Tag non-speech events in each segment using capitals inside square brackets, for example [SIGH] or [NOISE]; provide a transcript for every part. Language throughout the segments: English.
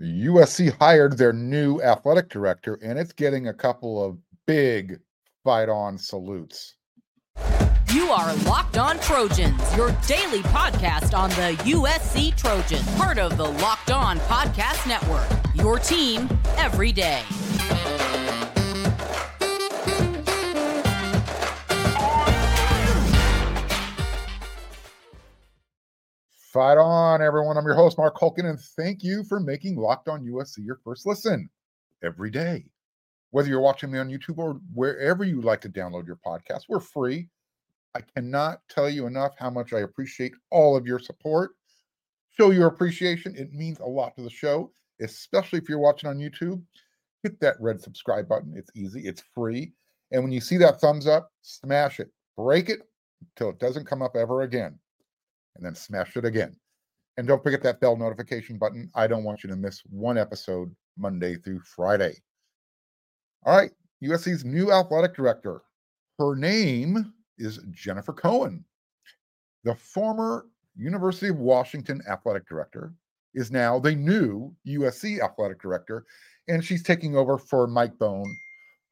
USC hired their new athletic director, and it's getting a couple of big fight on salutes. You are Locked On Trojans, your daily podcast on the USC Trojans, part of the Locked On Podcast Network. Your team every day. Fight on, everyone. I'm your host, Mark Hulkin, and thank you for making Locked On USC your first listen every day. Whether you're watching me on YouTube or wherever you like to download your podcast, we're free. I cannot tell you enough how much I appreciate all of your support. Show your appreciation. It means a lot to the show, especially if you're watching on YouTube. Hit that red subscribe button. It's easy, it's free. And when you see that thumbs up, smash it, break it until it doesn't come up ever again and then smash it again. And don't forget that bell notification button. I don't want you to miss one episode Monday through Friday. All right, USC's new athletic director. Her name is Jennifer Cohen. The former University of Washington athletic director is now the new USC athletic director, and she's taking over for Mike Bohn,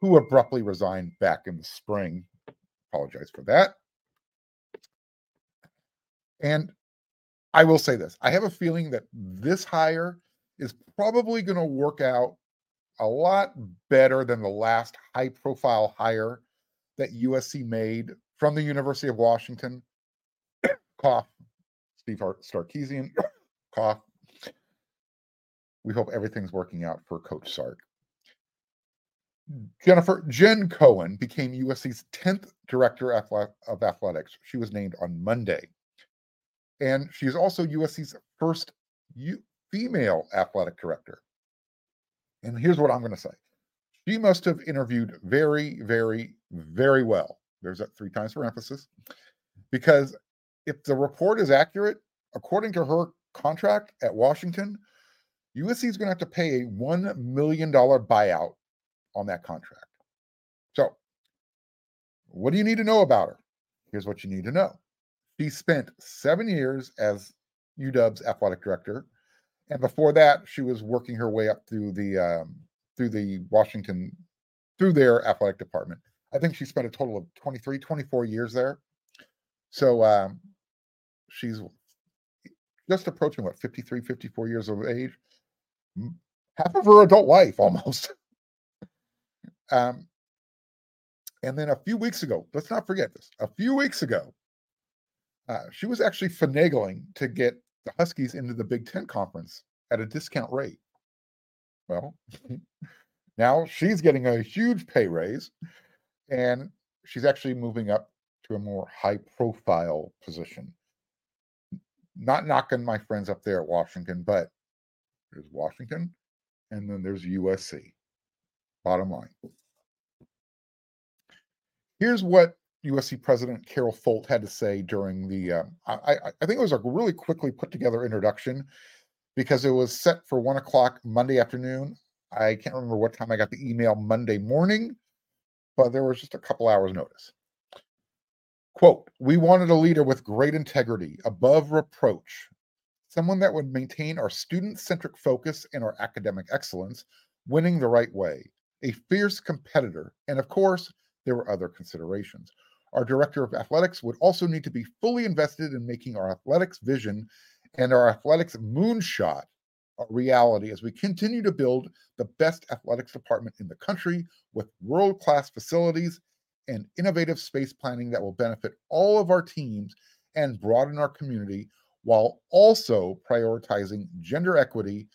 who abruptly resigned back in the spring. Apologize for that. And I will say this I have a feeling that this hire is probably going to work out a lot better than the last high profile hire that USC made from the University of Washington. cough. Steve Sarkisian. cough. We hope everything's working out for Coach Sark. Jennifer Jen Cohen became USC's 10th director of athletics. She was named on Monday. And she's also USC's first U- female athletic director. And here's what I'm going to say she must have interviewed very, very, very well. There's that three times for emphasis. Because if the report is accurate, according to her contract at Washington, USC is going to have to pay a $1 million buyout on that contract. So, what do you need to know about her? Here's what you need to know. She spent seven years as UW's athletic director, and before that, she was working her way up through the um, through the Washington through their athletic department. I think she spent a total of 23, 24 years there. So um, she's just approaching what 53, 54 years of age, half of her adult life [LAUGHS] almost. um, and then a few weeks ago, let's not forget this. A few weeks ago, uh, she was actually finagling to get the Huskies into the Big Ten conference at a discount rate. Well, [LAUGHS] now she's getting a huge pay raise, and she's actually moving up to a more high profile position. Not knocking my friends up there at Washington, but there's Washington and then there's USC. Bottom line. Here's what USC President Carol Folt had to say during the. Uh, I, I think it was a really quickly put together introduction because it was set for one o'clock Monday afternoon. I can't remember what time I got the email Monday morning, but there was just a couple hours notice. Quote: We wanted a leader with great integrity, above reproach, someone that would maintain our student-centric focus and our academic excellence, winning the right way, a fierce competitor, and of course, there were other considerations. Our director of athletics would also need to be fully invested in making our athletics vision and our athletics moonshot a reality as we continue to build the best athletics department in the country with world class facilities and innovative space planning that will benefit all of our teams and broaden our community while also prioritizing gender equity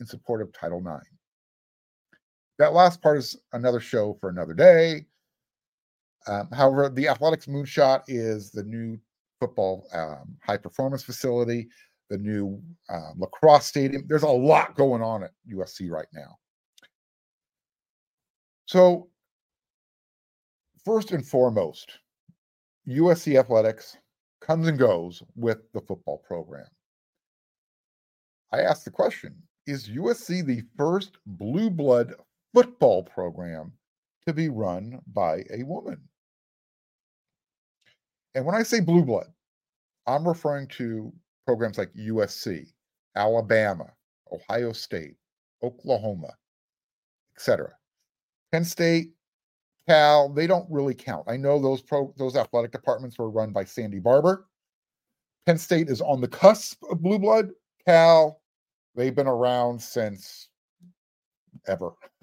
in support of Title IX. That last part is another show for another day. Um, however, the Athletics Moonshot is the new football um, high performance facility, the new uh, lacrosse stadium. There's a lot going on at USC right now. So, first and foremost, USC athletics comes and goes with the football program. I asked the question Is USC the first blue blood football program to be run by a woman? And when I say blue blood, I'm referring to programs like USC, Alabama, Ohio State, Oklahoma, etc. Penn State, Cal, they don't really count. I know those pro those athletic departments were run by Sandy Barbour. Penn State is on the cusp of blue blood. Cal, they've been around since ever. [LAUGHS]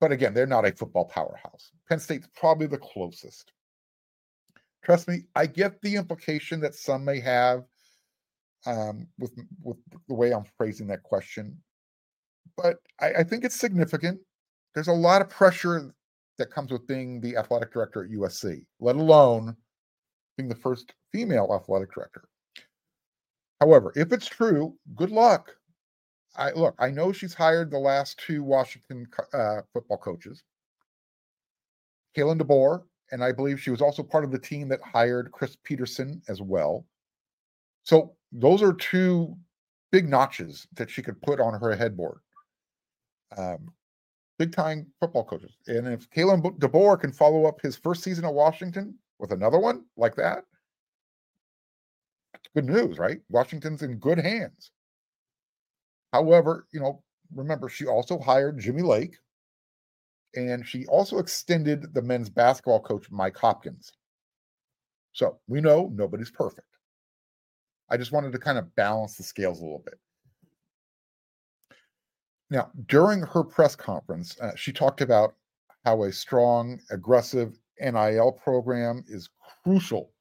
but again, they're not a football powerhouse. Penn State's probably the closest. Trust me, I get the implication that some may have um, with with the way I'm phrasing that question, but I, I think it's significant. There's a lot of pressure that comes with being the athletic director at USC, let alone being the first female athletic director. However, if it's true, good luck. I look, I know she's hired the last two Washington uh, football coaches, Kalen DeBoer, and I believe she was also part of the team that hired Chris Petersen as well. So those are two big notches that she could put on her headboard. Um, big time football coaches. And if Kalen DeBoer can follow up his first season at Washington with another one like that, good news, right? Washington's in good hands. However, you know, remember, she also hired Jimmy Lake and she also extended the men's basketball coach, Mike Hopkins. So we know nobody's perfect. I just wanted to kind of balance the scales a little bit. Now, during her press conference, uh, she talked about how a strong, aggressive NIL program is crucial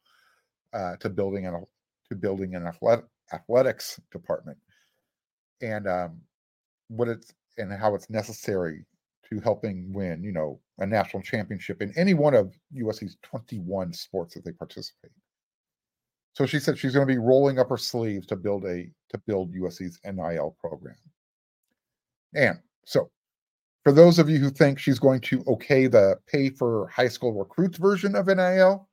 uh, to building an to building an athletic, athletics department, and um, what it's and how it's necessary to helping win, you know, a national championship in any one of USC's 21 sports that they participate. So she said she's going to be rolling up her sleeves to build a to build USC's NIL program. And so, for those of you who think she's going to okay the pay for high school recruits version of NIL,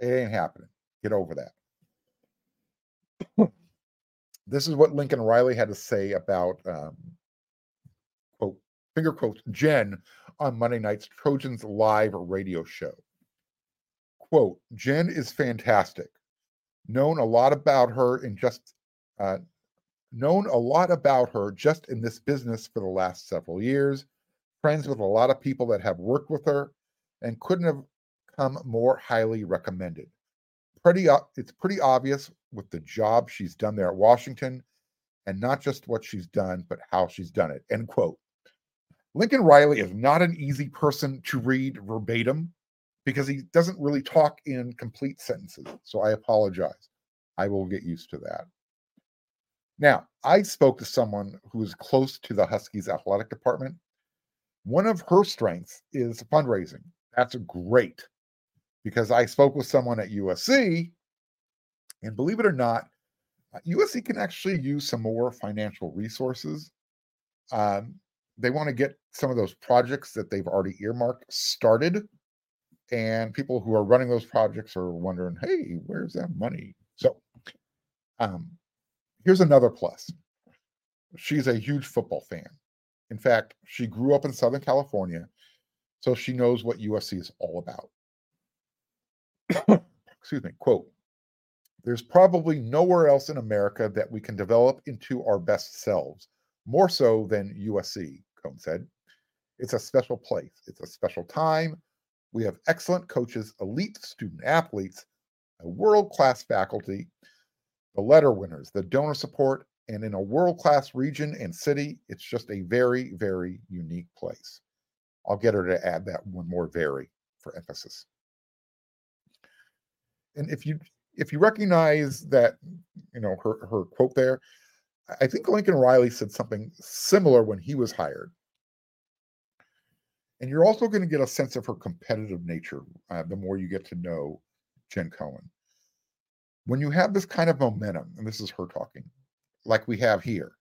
it ain't happening. Get over that. This is what Lincoln Riley had to say about um, quote finger quotes Jen on Monday night's Trojans live radio show. Quote, Jen is fantastic. Known a lot about her in just uh, known a lot about her just in this business for the last several years, friends with a lot of people that have worked with her, and couldn't have come more highly recommended. Pretty, it's pretty obvious with the job she's done there at Washington, and not just what she's done, but how she's done it. End quote. Lincoln Riley is not an easy person to read verbatim because he doesn't really talk in complete sentences. So I apologize. I will get used to that. Now, I spoke to someone who is close to the Huskies athletic department. One of her strengths is fundraising. That's great because I spoke with someone at USC, and believe it or not, USC uh, can actually use some more financial resources. Um, they want to get some of those projects that they've already earmarked started. And people who are running those projects are wondering, hey, where's that money? So, um, here's another plus she's a huge football fan. In fact, she grew up in Southern California, so she knows what USC is all about. [COUGHS] Excuse me, quote, there's probably nowhere else in America that we can develop into our best selves, more so than USC, Cohen said. It's a special place, it's a special time. We have excellent coaches, elite student athletes, a world class faculty, the letter winners, the donor support, and in a world class region and city, it's just a very, very unique place. I'll get her to add that one more very for emphasis. And if you if you recognize that, you know, her her quote there, I think Lincoln Riley said something similar when he was hired. And you're also going to get a sense of her competitive nature uh, the more you get to know Jen Cohen when you have this kind of momentum, and this is her talking, like we have here,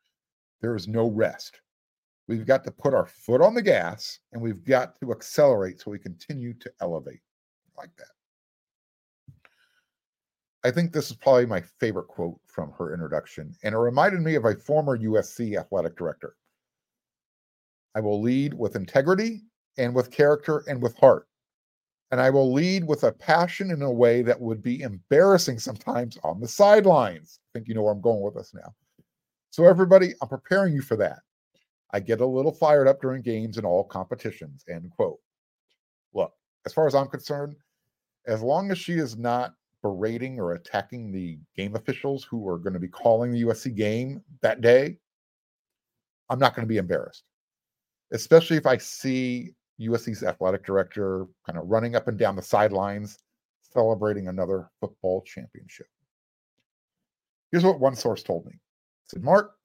there is no rest. We've got to put our foot on the gas and we've got to accelerate so we continue to elevate like that. I think this is probably my favorite quote from her introduction, and it reminded me of a former USC athletic director. I will lead with integrity and with character and with heart and I will lead with a passion in a way that would be embarrassing sometimes on the sidelines. I think you know where I'm going with this now. So, everybody, I'm preparing you for that. I get a little fired up during games and all competitions. End quote. Look, as far as I'm concerned, as long as she is not berating or attacking the game officials who are going to be calling the USC game that day, I'm not going to be embarrassed. Especially if I see USC's athletic director kind of running up and down the sidelines celebrating another football championship. Here's what one source told me. said, Mark,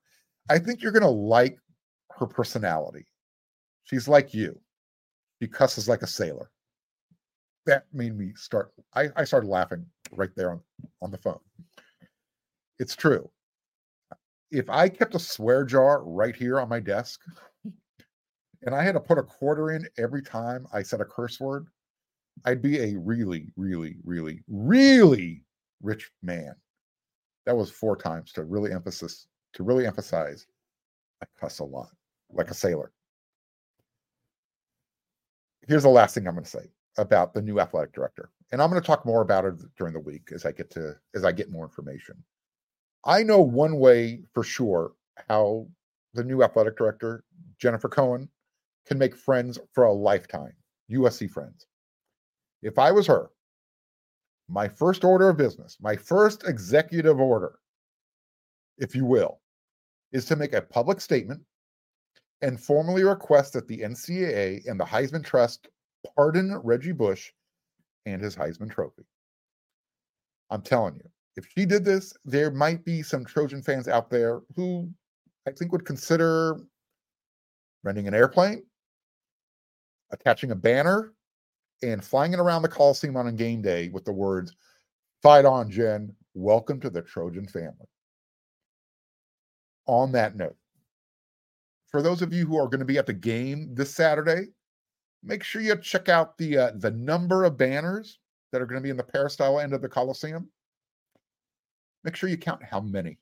I think you're going to like her personality. She's like you. She cusses like a sailor. That made me start. I, I started laughing right there on, on the phone. It's true. If I kept a swear jar right here on my desk and I had to put a quarter in every time I said a curse word, I'd be a really, really, really, really rich man. That was four times to really emphasis to really emphasize I cuss a lot, like a sailor. Here's the last thing I'm going to say about the new athletic director. And I'm going to talk more about it during the week as I get to as I get more information. I know one way for sure how the new athletic director, Jennifer Cohen, can make friends for a lifetime, USC friends. If I was her, my first order of business, my first executive order, if you will, is to make a public statement and formally request that the NCAA and the Heisman Trust pardon Reggie Bush and his Heisman Trophy. I'm telling you, if she did this, there might be some Trojan fans out there who I think would consider renting an airplane, attaching a banner, and flying it around the Coliseum on a game day with the words, Fight on, Jen. Welcome to the Trojan family. On that note, for those of you who are going to be at the game this Saturday, make sure you check out the uh, the number of banners that are going to be in the peristyle end of the Coliseum. Make sure you count how many.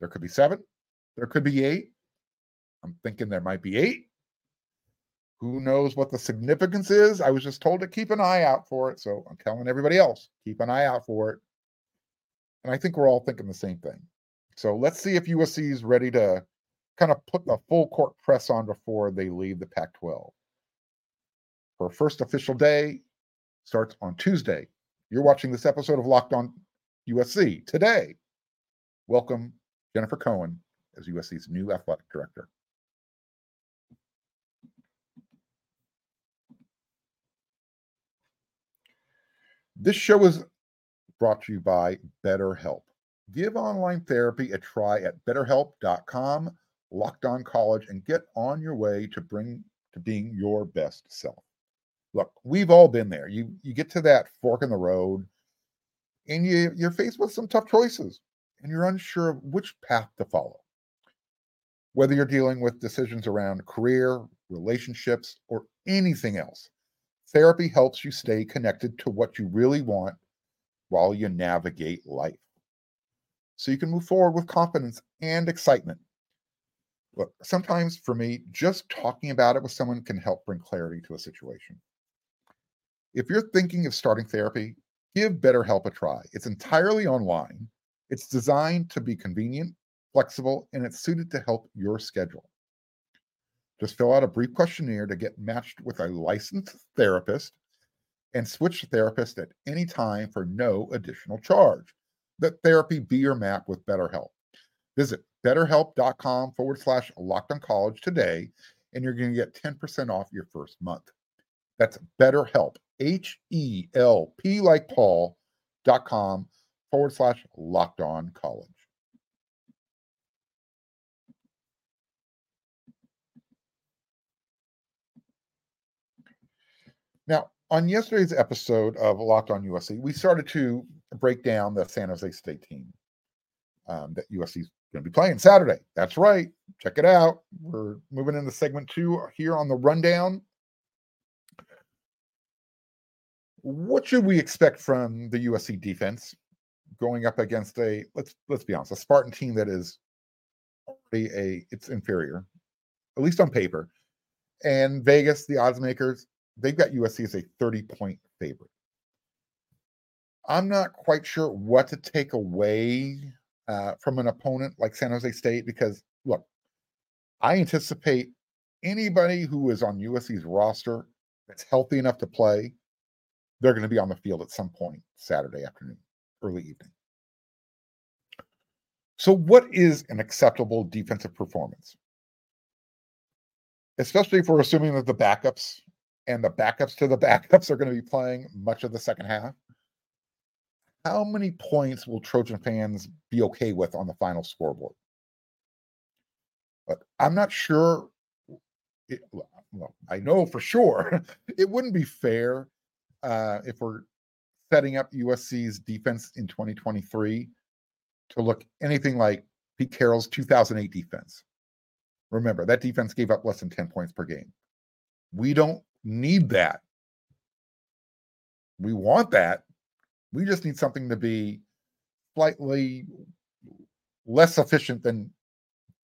There could be seven. There could be eight. I'm thinking there might be eight. Who knows what the significance is? I was just told to keep an eye out for it. So I'm telling everybody else, keep an eye out for it. And I think we're all thinking the same thing. So let's see if USC is ready to kind of put the full court press on before they leave the Pac 12. Her first official day starts on Tuesday. You're watching this episode of Locked On USC today. Welcome, Jennifer Cohen, as USC's new athletic director. This show is brought to you by BetterHelp. Give online therapy a try at betterhelp.com, locked on college, and get on your way to bring to being your best self. Look, we've all been there. You you get to that fork in the road and you you're faced with some tough choices and you're unsure of which path to follow. Whether you're dealing with decisions around career, relationships, or anything else, Therapy helps you stay connected to what you really want while you navigate life. So you can move forward with confidence and excitement. Look, sometimes for me, just talking about it with someone can help bring clarity to a situation. If you're thinking of starting therapy, give BetterHelp a try. It's entirely online, it's designed to be convenient, flexible, and it's suited to help your schedule. Just fill out a brief questionnaire to get matched with a licensed therapist and switch therapist at any time for no additional charge. Let therapy be your map with BetterHelp. Visit betterhelp.com forward slash locked on college today, and you're going to get 10% off your first month. That's BetterHelp, H E L P like Paul dot com forward slash locked on college. Now, on yesterday's episode of Locked On USC, we started to break down the San Jose State team um, that USC is going to be playing Saturday. That's right. Check it out. We're moving into segment two here on the rundown. What should we expect from the USC defense going up against a let's let's be honest, a Spartan team that is already a it's inferior, at least on paper. And Vegas, the odds makers, they've got USC as a 30 point favorite. I'm not quite sure what to take away uh, from an opponent like San Jose State because, look, I anticipate anybody who is on USC's roster that's healthy enough to play, they're going to be on the field at some point Saturday afternoon, early evening. So, what is an acceptable defensive performance? Especially if we're assuming that the backups and the backups to the [LAUGHS] backups are going to be playing much of the second half. How many points will Trojan fans be okay with on the final scoreboard? But I'm not sure. It, well, I know for sure [LAUGHS] it wouldn't be fair uh, if we're setting up USC's defense in 2023 to look anything like Pete Carroll's 2008 defense. Remember, that defense gave up less than 10 points per game. We don't need that. We want that. We just need something to be slightly less efficient than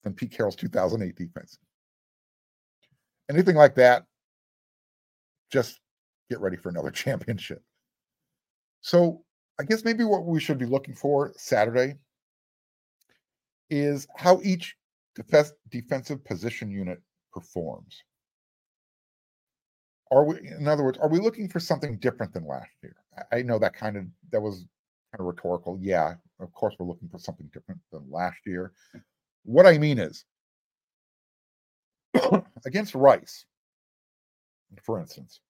than Pete Carroll's 2008 defense. Anything like that, just get ready for another [LAUGHS] championship. So, I guess maybe what we should be looking for Saturday is how each def- defensive position unit performs. Are we, in other words, are we looking for something different than last year? I know that kind of that was kind of rhetorical. Yeah, of course we're looking for something different than last year. What I mean is, [COUGHS] against Rice, for instance,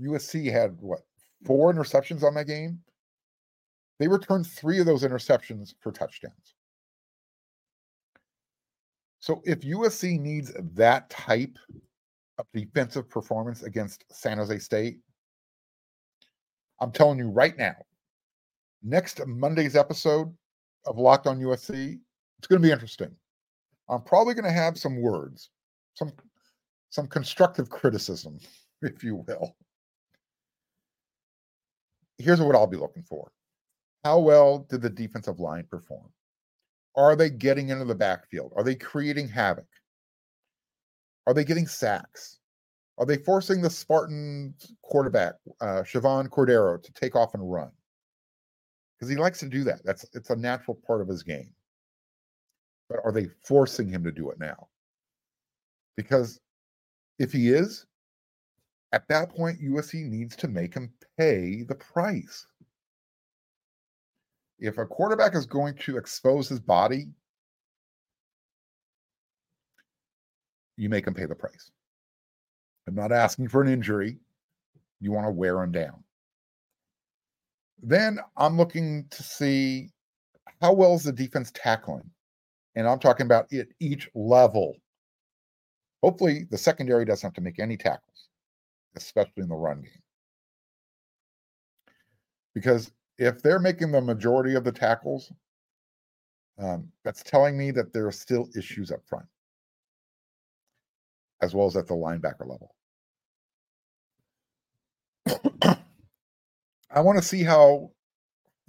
USC had what four interceptions on that game. They returned three of those interceptions for touchdowns. So if USC needs that type of defensive performance against San Jose State, I'm telling you right now, next Monday's episode of Locked on USC, it's going to be interesting. I'm probably going to have some words, some some constructive criticism, [LAUGHS] if you will. Here's what I'll be looking for. How well did the defensive line perform? Are they getting into the backfield? Are they creating havoc? Are they getting sacks? Are they forcing the Spartan quarterback, uh, Chevan Cordeiro, to take off and run? Because he likes to do that. That's it's a natural part of his game. But are they forcing him to do it now? Because if he is, at that point, USC needs to make him pay the price if a quarterback is going to expose his body, you make him pay the price. I'm not asking for an injury. You want to wear him down. Then I'm looking to see how well is the defense tackling? And I'm talking about at each level. Hopefully, the secondary doesn't have to make any tackles, especially in the run game. Because if they're making the majority of the tackles, um, that's telling me that there are still issues up front, as well as at the linebacker level. [COUGHS] I want to see how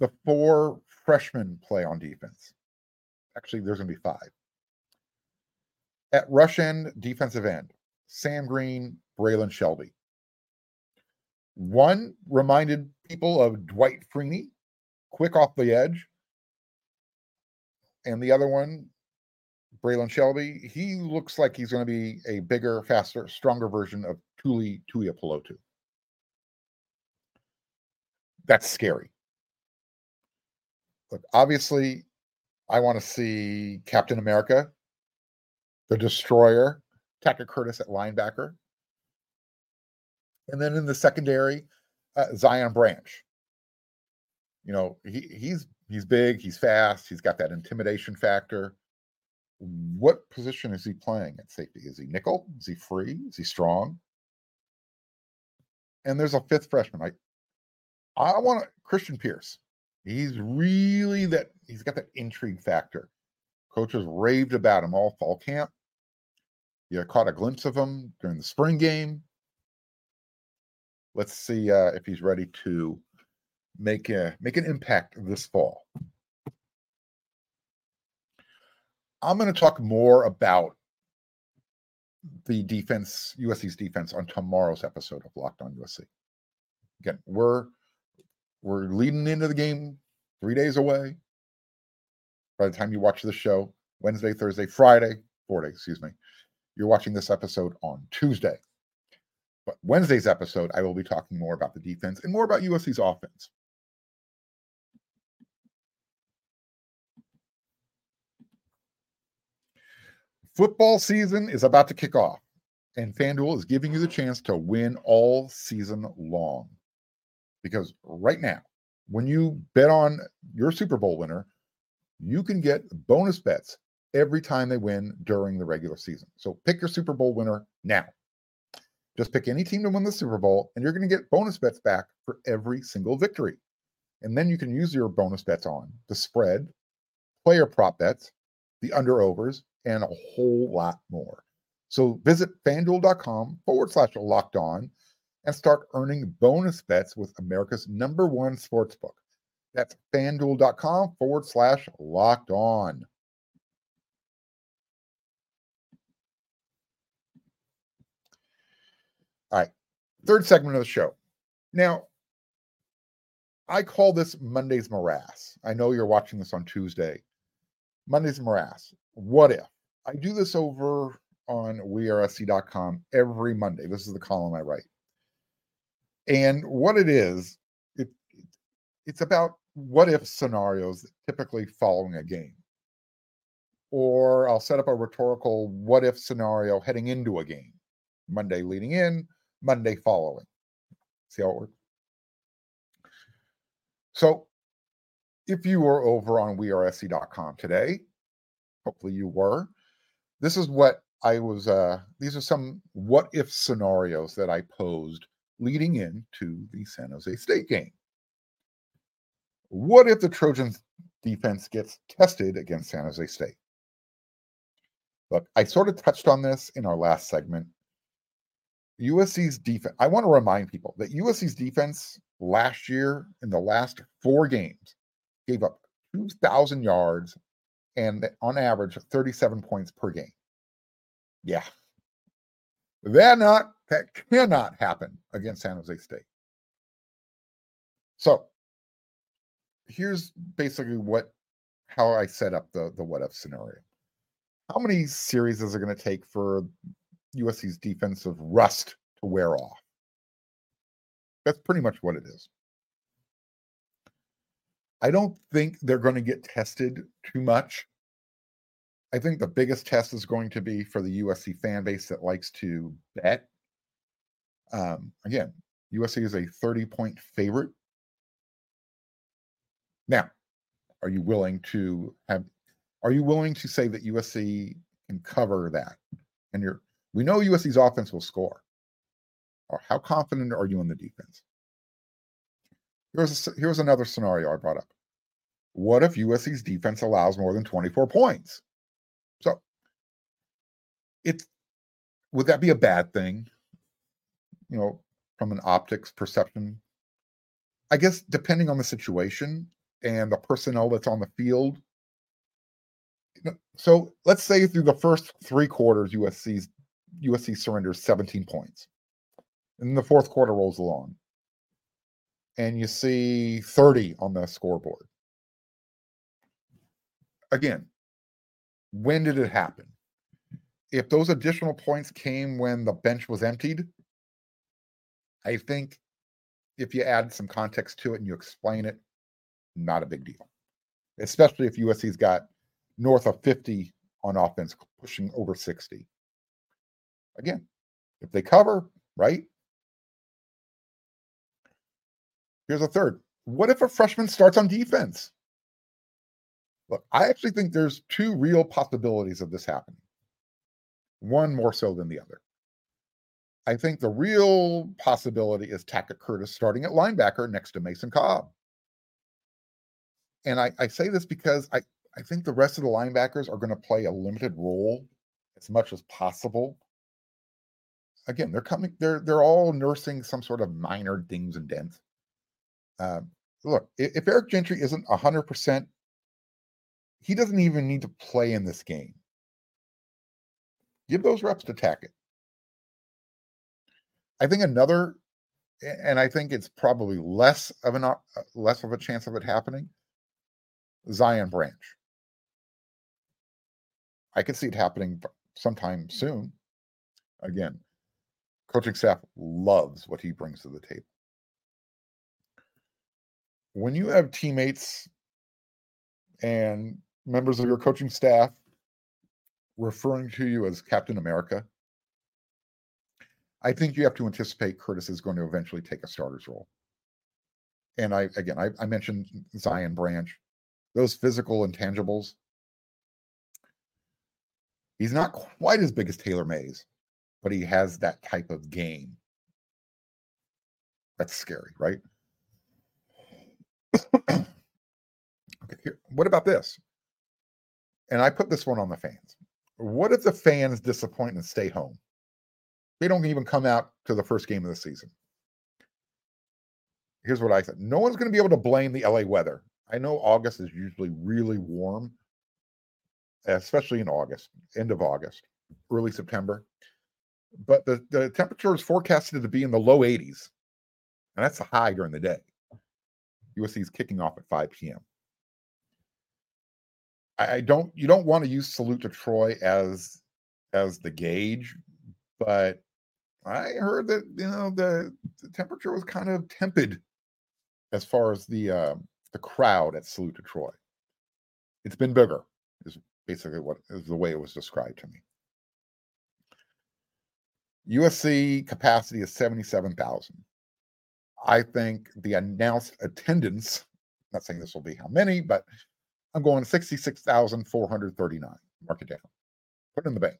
the four freshmen play on defense. Actually, there's going to be five. At rush end, defensive end, Sam Green, Braylon Shelby. One reminded people of Dwight Freeney, quick off the edge. And the other one, Braylon Shelby, he looks like he's going to be a bigger, faster, stronger version of Tuli Tuipulotu. That's scary. Look, obviously, I want to see Captain America, the Destroyer, Tackett Curtis at linebacker. And then in the secondary, uh, Zion Branch. You know, he he's he's big, he's fast, he's got that intimidation factor. What position is he playing at safety? Is he nickel? Is he free? Is he strong? And there's a fifth freshman. I I want Christian Pierce. He's really that he's got that intrigue factor. Coaches raved about him all fall camp. You caught a glimpse of him during the spring game. Let's see uh, if he's ready to make a make an impact this fall. I'm going to talk more about the defense, USC's defense, on tomorrow's episode of Locked On USC. Again, we're we're leading into the game three days away. By the time you watch the show, Wednesday, Thursday, Friday, four days, excuse me. You're watching this episode on Tuesday. But Wednesday's episode, I will be talking more about the defense and more about USC's offense. Football season is about to kick off, and FanDuel is giving you the chance to win all season long. Because right now, when you bet on your Super Bowl winner, you can get bonus bets every time they win during the regular season. So pick your Super Bowl winner now. Just pick any team to win the Super Bowl, and you're going to get bonus bets back for every single victory. And then you can use your bonus bets on the spread, player prop bets, the under overs, and a whole lot more. So visit fanduel.com forward slash locked on and start earning bonus bets with America's number one sports book. That's fanduel.com forward slash locked on. All right, third segment of the show. Now, I call this Monday's Morass. I know you're watching this on Tuesday. Monday's Morass. What if? I do this over on wearesc.com every Monday. This is the column I write. And what it is, it, it's about what if scenarios typically following a game. Or I'll set up a rhetorical what if scenario heading into a game. Monday leading in, Monday following. See how it works? So if you were over on wearesc.com today, hopefully you were, this is what I was, uh, these are some what if scenarios that I posed leading into the San Jose State game. What if the Trojans defense gets tested against San Jose State? Look, I sort of touched on this in our last segment. USC's defense, I want to remind people that USC's defense last year in the last four games gave up 2,000 yards and on average 37 points per game. Yeah. That not that cannot happen against San Jose State. So here's basically what how I set up the the what if scenario. How many series is it going to take for USC's defensive rust to wear off? That's pretty much what it is. I don't think they're going to get tested too much. I think the biggest test is going to be for the USC fan base that likes to bet. Um, again, USC is a 30 point favorite. Now, are you willing to have are you willing to say that USC can cover that? And you're we know USC's offense will score. Or how confident are you in the defense? Here's a, here's another scenario I brought up. What if USC's defense allows more than 24 points? So it's would that be a bad thing? You know, from an optics perception. I guess depending on the situation and the personnel that's on the field. So let's say through the first three quarters, USC's USC surrenders 17 points. And the fourth quarter rolls along. And you see 30 on the scoreboard. Again, when did it happen? If those additional points came when the bench was emptied, I think if you add some context to it and you explain it, not a big deal. Especially if USC's got north of 50 on offense, pushing over 60. Again, if they cover, right? Here's a third. What if a freshman starts on defense? Look, I actually think there's two real possibilities of this happening. One more so than the other. I think the real possibility is Tackett Curtis starting at linebacker next to Mason Cobb. And I, I say this because I, I think the rest of the linebackers are going to play a limited role as much as possible. Again, they're coming, they're they're all nursing some sort of minor dings and dents. Uh, look, if Eric Gentry isn't 100%, he doesn't even need to play in this game. Give those reps to Tackett. I think another, and I think it's probably less of an uh, less of a chance of it happening. Zion Branch. I could see it happening sometime soon. Again, coaching staff loves what he brings to the table. When you have teammates and members of your coaching staff referring to you as Captain America, I think you have to anticipate Curtis is going to eventually take a starter's role. And I again, I, I mentioned Zion Branch, those physical intangibles. He's not quite as big as Taylor Mays, but he has that type of game. That's scary, right? okay, here. What about this? And I put this one on the fans. What if the fans disappoint and stay home? They don't even come out to the first game of the season. Here's what I said no one's going to be able to blame the LA weather. I know August is usually really warm, especially in August, end of August, early September. But the, the temperature is forecasted to be in the low 80s. And that's a high during the day. USC is kicking off at 5 p.m. I, I don't you don't want to use salute to Troy as as the gauge, but I heard that you know the, the temperature was kind of tepid as far as the uh, the crowd at Salute to Troy. It's been bigger, is basically what is the way it was described to me. USC capacity is 77,000. I think the announced attendance, not saying this will be how many, but I'm going 66,439. Mark it down. Put it in the bank.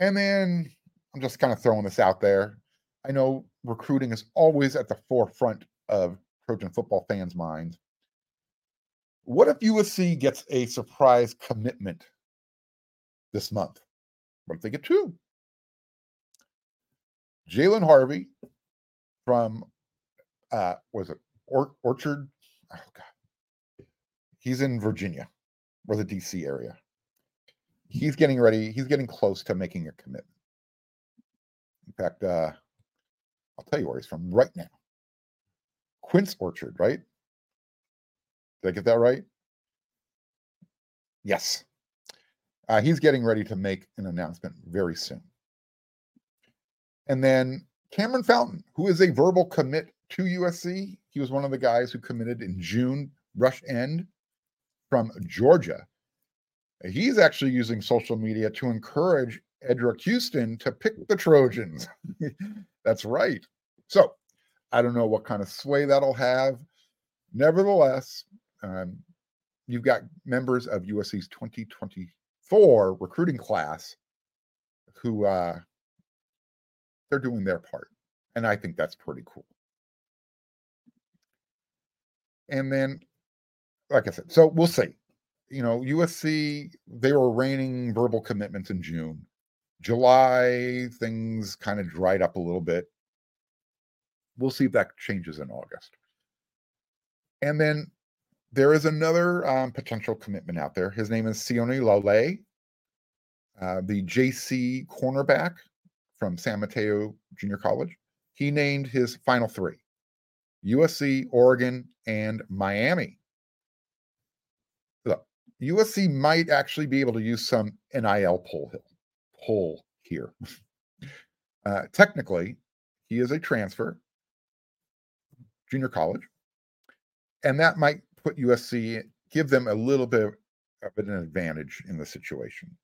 And then I'm just kind of throwing this out there. I know recruiting is always at the forefront of Trojan football fans' minds. What if USC gets a surprise commitment this month? What if they get two? Jalen Harvey from uh was it or- Orchard? Oh god. He's in Virginia or the DC area. He's getting ready, he's getting close to making a commitment. In fact, uh I'll tell you where he's from right now. Quince Orchard, right? Did I get that right? Yes. Uh, he's getting ready to make an announcement very soon. And then Cameron Fountain, who is a verbal commit to USC. He was one of the guys who committed in June, rush end from Georgia. He's actually using social media to encourage Eddrick Houston to pick the Trojans. [LAUGHS] That's right. So I don't know what kind of sway that'll have. Nevertheless, um, you've got members of USC's 2024 recruiting class who uh, they're doing their part. And I think that's pretty cool. And then, like I said, so we'll see. You know, USC, they were raining verbal commitments in June. July, things kind of dried up a little bit. We'll see if that changes in August. And then there is another um, potential commitment out there. His name is Sione Laulea, uh, the JC cornerback from San Mateo Junior College. He named his final three USC, Oregon, and Miami. Look, USC might actually be able to use some NIL pull, pull here. [LAUGHS] uh, technically, he is a transfer, junior college, and that might put USC, give them a little bit of an advantage in the situation.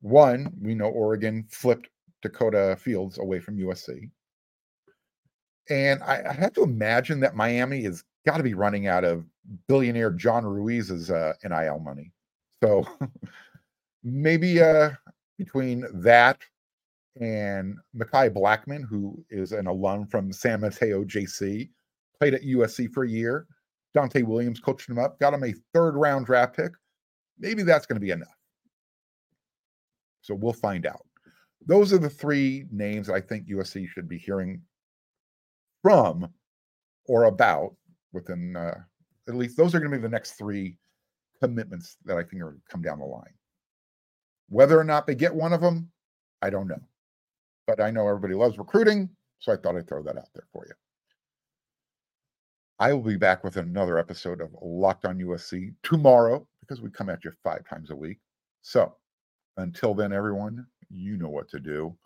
One, we know Oregon flipped Dakota Fields away from USC. And I, I have to imagine that Miami has got to be running out of billionaire John Ruiz's uh, NIL money. So [LAUGHS] maybe uh, between that and Mekhi Blackman, who is an alum from San Mateo JC, played at USC for a year. Donte Williams coached him up, got him a third round draft pick. Maybe that's going to be enough. So we'll find out. Those are the three names I think USC should be hearing from or about within uh, at least those are going to be the next three commitments that I think are come down the line. Whether or not they get one of them, I don't know. But I know everybody loves recruiting, so I thought I'd throw that out there for you. I will be back with another episode of Locked on USC tomorrow because we come at you five times a week. So until then, everyone, you know what to do.